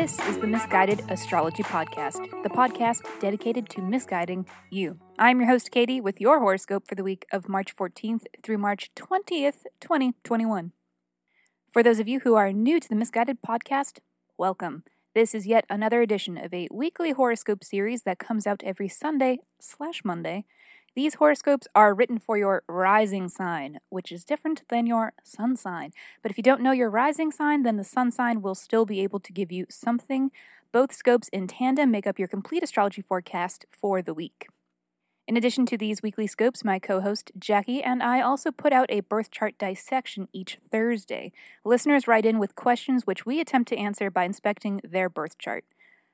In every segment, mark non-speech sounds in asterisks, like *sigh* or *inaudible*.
This is the Misguided Astrology Podcast, the podcast dedicated to misguiding you. I'm your host, Katie, with your horoscope for the week of March 14th through March 20th, 2021. For those of you who are new to the Misguided Podcast, welcome. This is yet another edition of a weekly horoscope series that comes out every Sunday slash Monday these horoscopes are written for your rising sign, which is different than your sun sign. But if you don't know your rising sign, then the sun sign will still be able to give you something. Both scopes in tandem make up your complete astrology forecast for the week. In addition to these weekly scopes, my co host Jackie and I also put out a birth chart dissection each Thursday. Listeners write in with questions which we attempt to answer by inspecting their birth chart.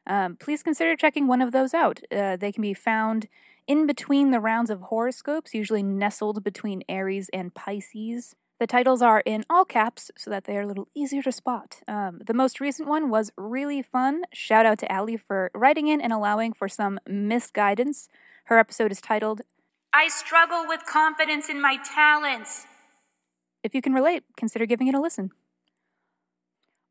Um, please consider checking one of those out. Uh, they can be found in between the rounds of horoscopes, usually nestled between Aries and Pisces. The titles are in all caps so that they are a little easier to spot. Um, the most recent one was really fun. Shout out to Ali for writing in and allowing for some misguidance. Her episode is titled, I Struggle with Confidence in My Talents. If you can relate, consider giving it a listen.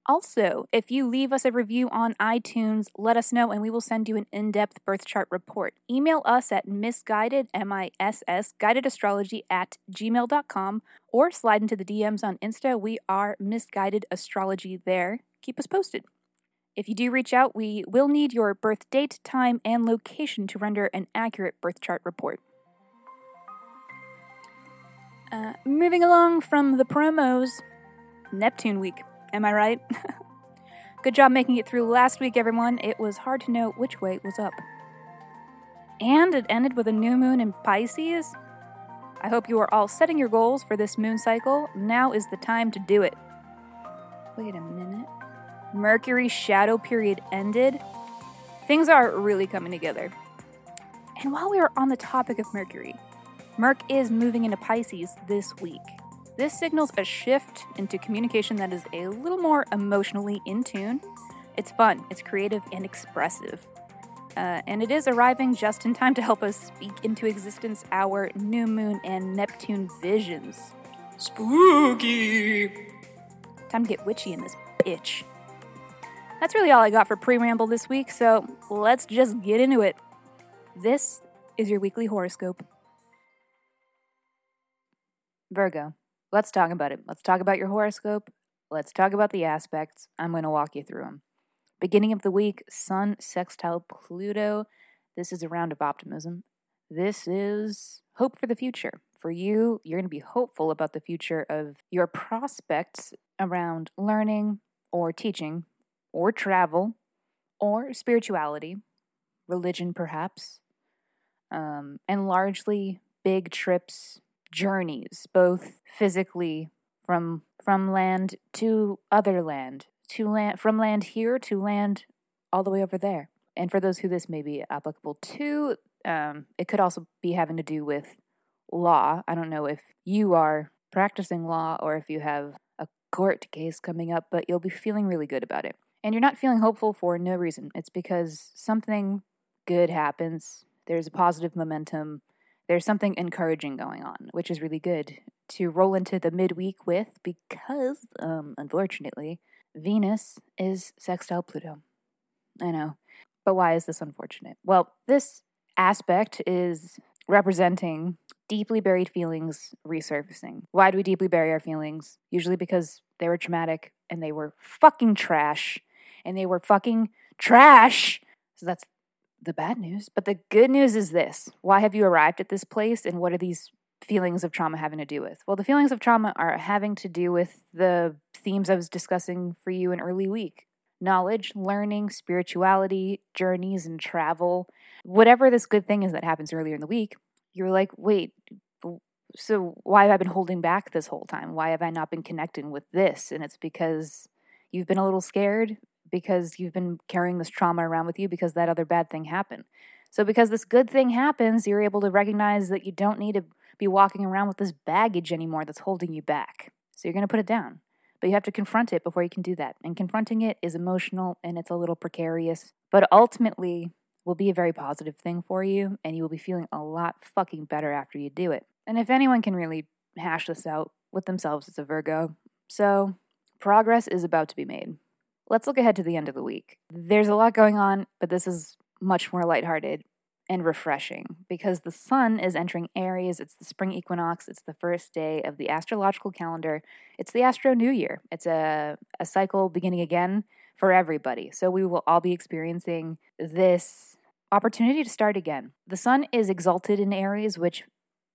Also, if you leave us a review on iTunes, let us know and we will send you an in depth birth chart report. Email us at misguided, M I S S, guided astrology at gmail.com or slide into the DMs on Insta. We are misguided astrology there. Keep us posted. If you do reach out, we will need your birth date, time, and location to render an accurate birth chart report. Uh, moving along from the promos, Neptune Week. Am I right? *laughs* Good job making it through last week, everyone. It was hard to know which way was up. And it ended with a new moon in Pisces. I hope you are all setting your goals for this moon cycle. Now is the time to do it. Wait a minute. Mercury's shadow period ended. Things are really coming together. And while we are on the topic of Mercury, Merc is moving into Pisces this week. This signals a shift into communication that is a little more emotionally in tune. It's fun, it's creative, and expressive. Uh, and it is arriving just in time to help us speak into existence our new moon and Neptune visions. Spooky! Time to get witchy in this bitch. That's really all I got for pre ramble this week, so let's just get into it. This is your weekly horoscope. Virgo. Let's talk about it. Let's talk about your horoscope. Let's talk about the aspects. I'm going to walk you through them. Beginning of the week, Sun sextile Pluto. This is a round of optimism. This is hope for the future. For you, you're going to be hopeful about the future of your prospects around learning or teaching or travel or spirituality, religion perhaps, um, and largely big trips journeys, both physically from from land to other land, to land from land here to land all the way over there. And for those who this may be applicable to, um, it could also be having to do with law. I don't know if you are practicing law or if you have a court case coming up, but you'll be feeling really good about it. And you're not feeling hopeful for no reason. It's because something good happens. There's a positive momentum there's something encouraging going on, which is really good to roll into the midweek with because, um, unfortunately, Venus is sextile Pluto. I know. But why is this unfortunate? Well, this aspect is representing deeply buried feelings resurfacing. Why do we deeply bury our feelings? Usually because they were traumatic and they were fucking trash. And they were fucking trash. So that's the bad news. But the good news is this why have you arrived at this place, and what are these feelings of trauma having to do with? Well, the feelings of trauma are having to do with the themes I was discussing for you in early week knowledge, learning, spirituality, journeys, and travel. Whatever this good thing is that happens earlier in the week, you're like, wait, so why have I been holding back this whole time? Why have I not been connecting with this? And it's because you've been a little scared because you've been carrying this trauma around with you because that other bad thing happened. So, because this good thing happens, you're able to recognize that you don't need to be walking around with this baggage anymore that's holding you back. So, you're going to put it down. But you have to confront it before you can do that. And confronting it is emotional and it's a little precarious, but ultimately will be a very positive thing for you, and you will be feeling a lot fucking better after you do it. And if anyone can really hash this out with themselves, it's a Virgo. So, progress is about to be made. Let's look ahead to the end of the week. There's a lot going on, but this is much more lighthearted and refreshing because the sun is entering Aries. It's the spring equinox. It's the first day of the astrological calendar. It's the Astro New Year. It's a, a cycle beginning again for everybody. So we will all be experiencing this opportunity to start again. The sun is exalted in Aries, which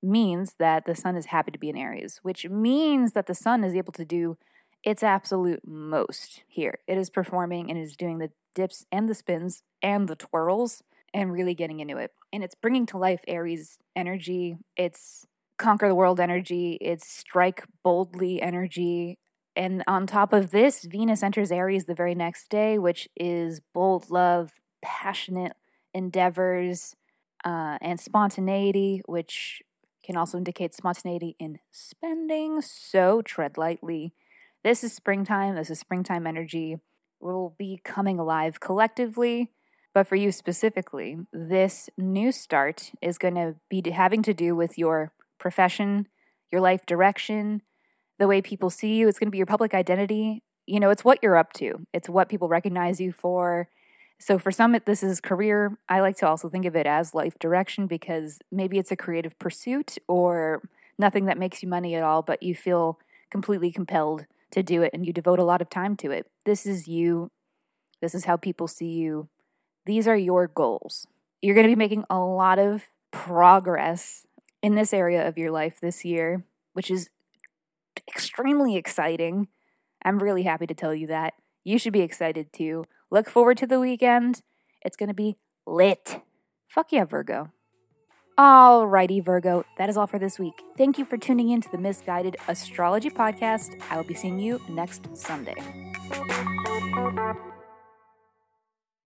means that the sun is happy to be in Aries, which means that the sun is able to do its absolute most here. It is performing and is doing the dips and the spins and the twirls and really getting into it. And it's bringing to life Aries energy. It's conquer the world energy. It's strike boldly energy. And on top of this, Venus enters Aries the very next day, which is bold love, passionate endeavors, uh, and spontaneity, which can also indicate spontaneity in spending. So tread lightly. This is springtime. This is springtime energy. We'll be coming alive collectively. But for you specifically, this new start is going to be having to do with your profession, your life direction, the way people see you. It's going to be your public identity. You know, it's what you're up to, it's what people recognize you for. So for some, this is career. I like to also think of it as life direction because maybe it's a creative pursuit or nothing that makes you money at all, but you feel completely compelled to do it and you devote a lot of time to it. This is you. This is how people see you. These are your goals. You're going to be making a lot of progress in this area of your life this year, which is extremely exciting. I'm really happy to tell you that. You should be excited too. Look forward to the weekend. It's going to be lit. Fuck yeah, Virgo. Alrighty, Virgo, that is all for this week. Thank you for tuning in to the Misguided Astrology Podcast. I will be seeing you next Sunday.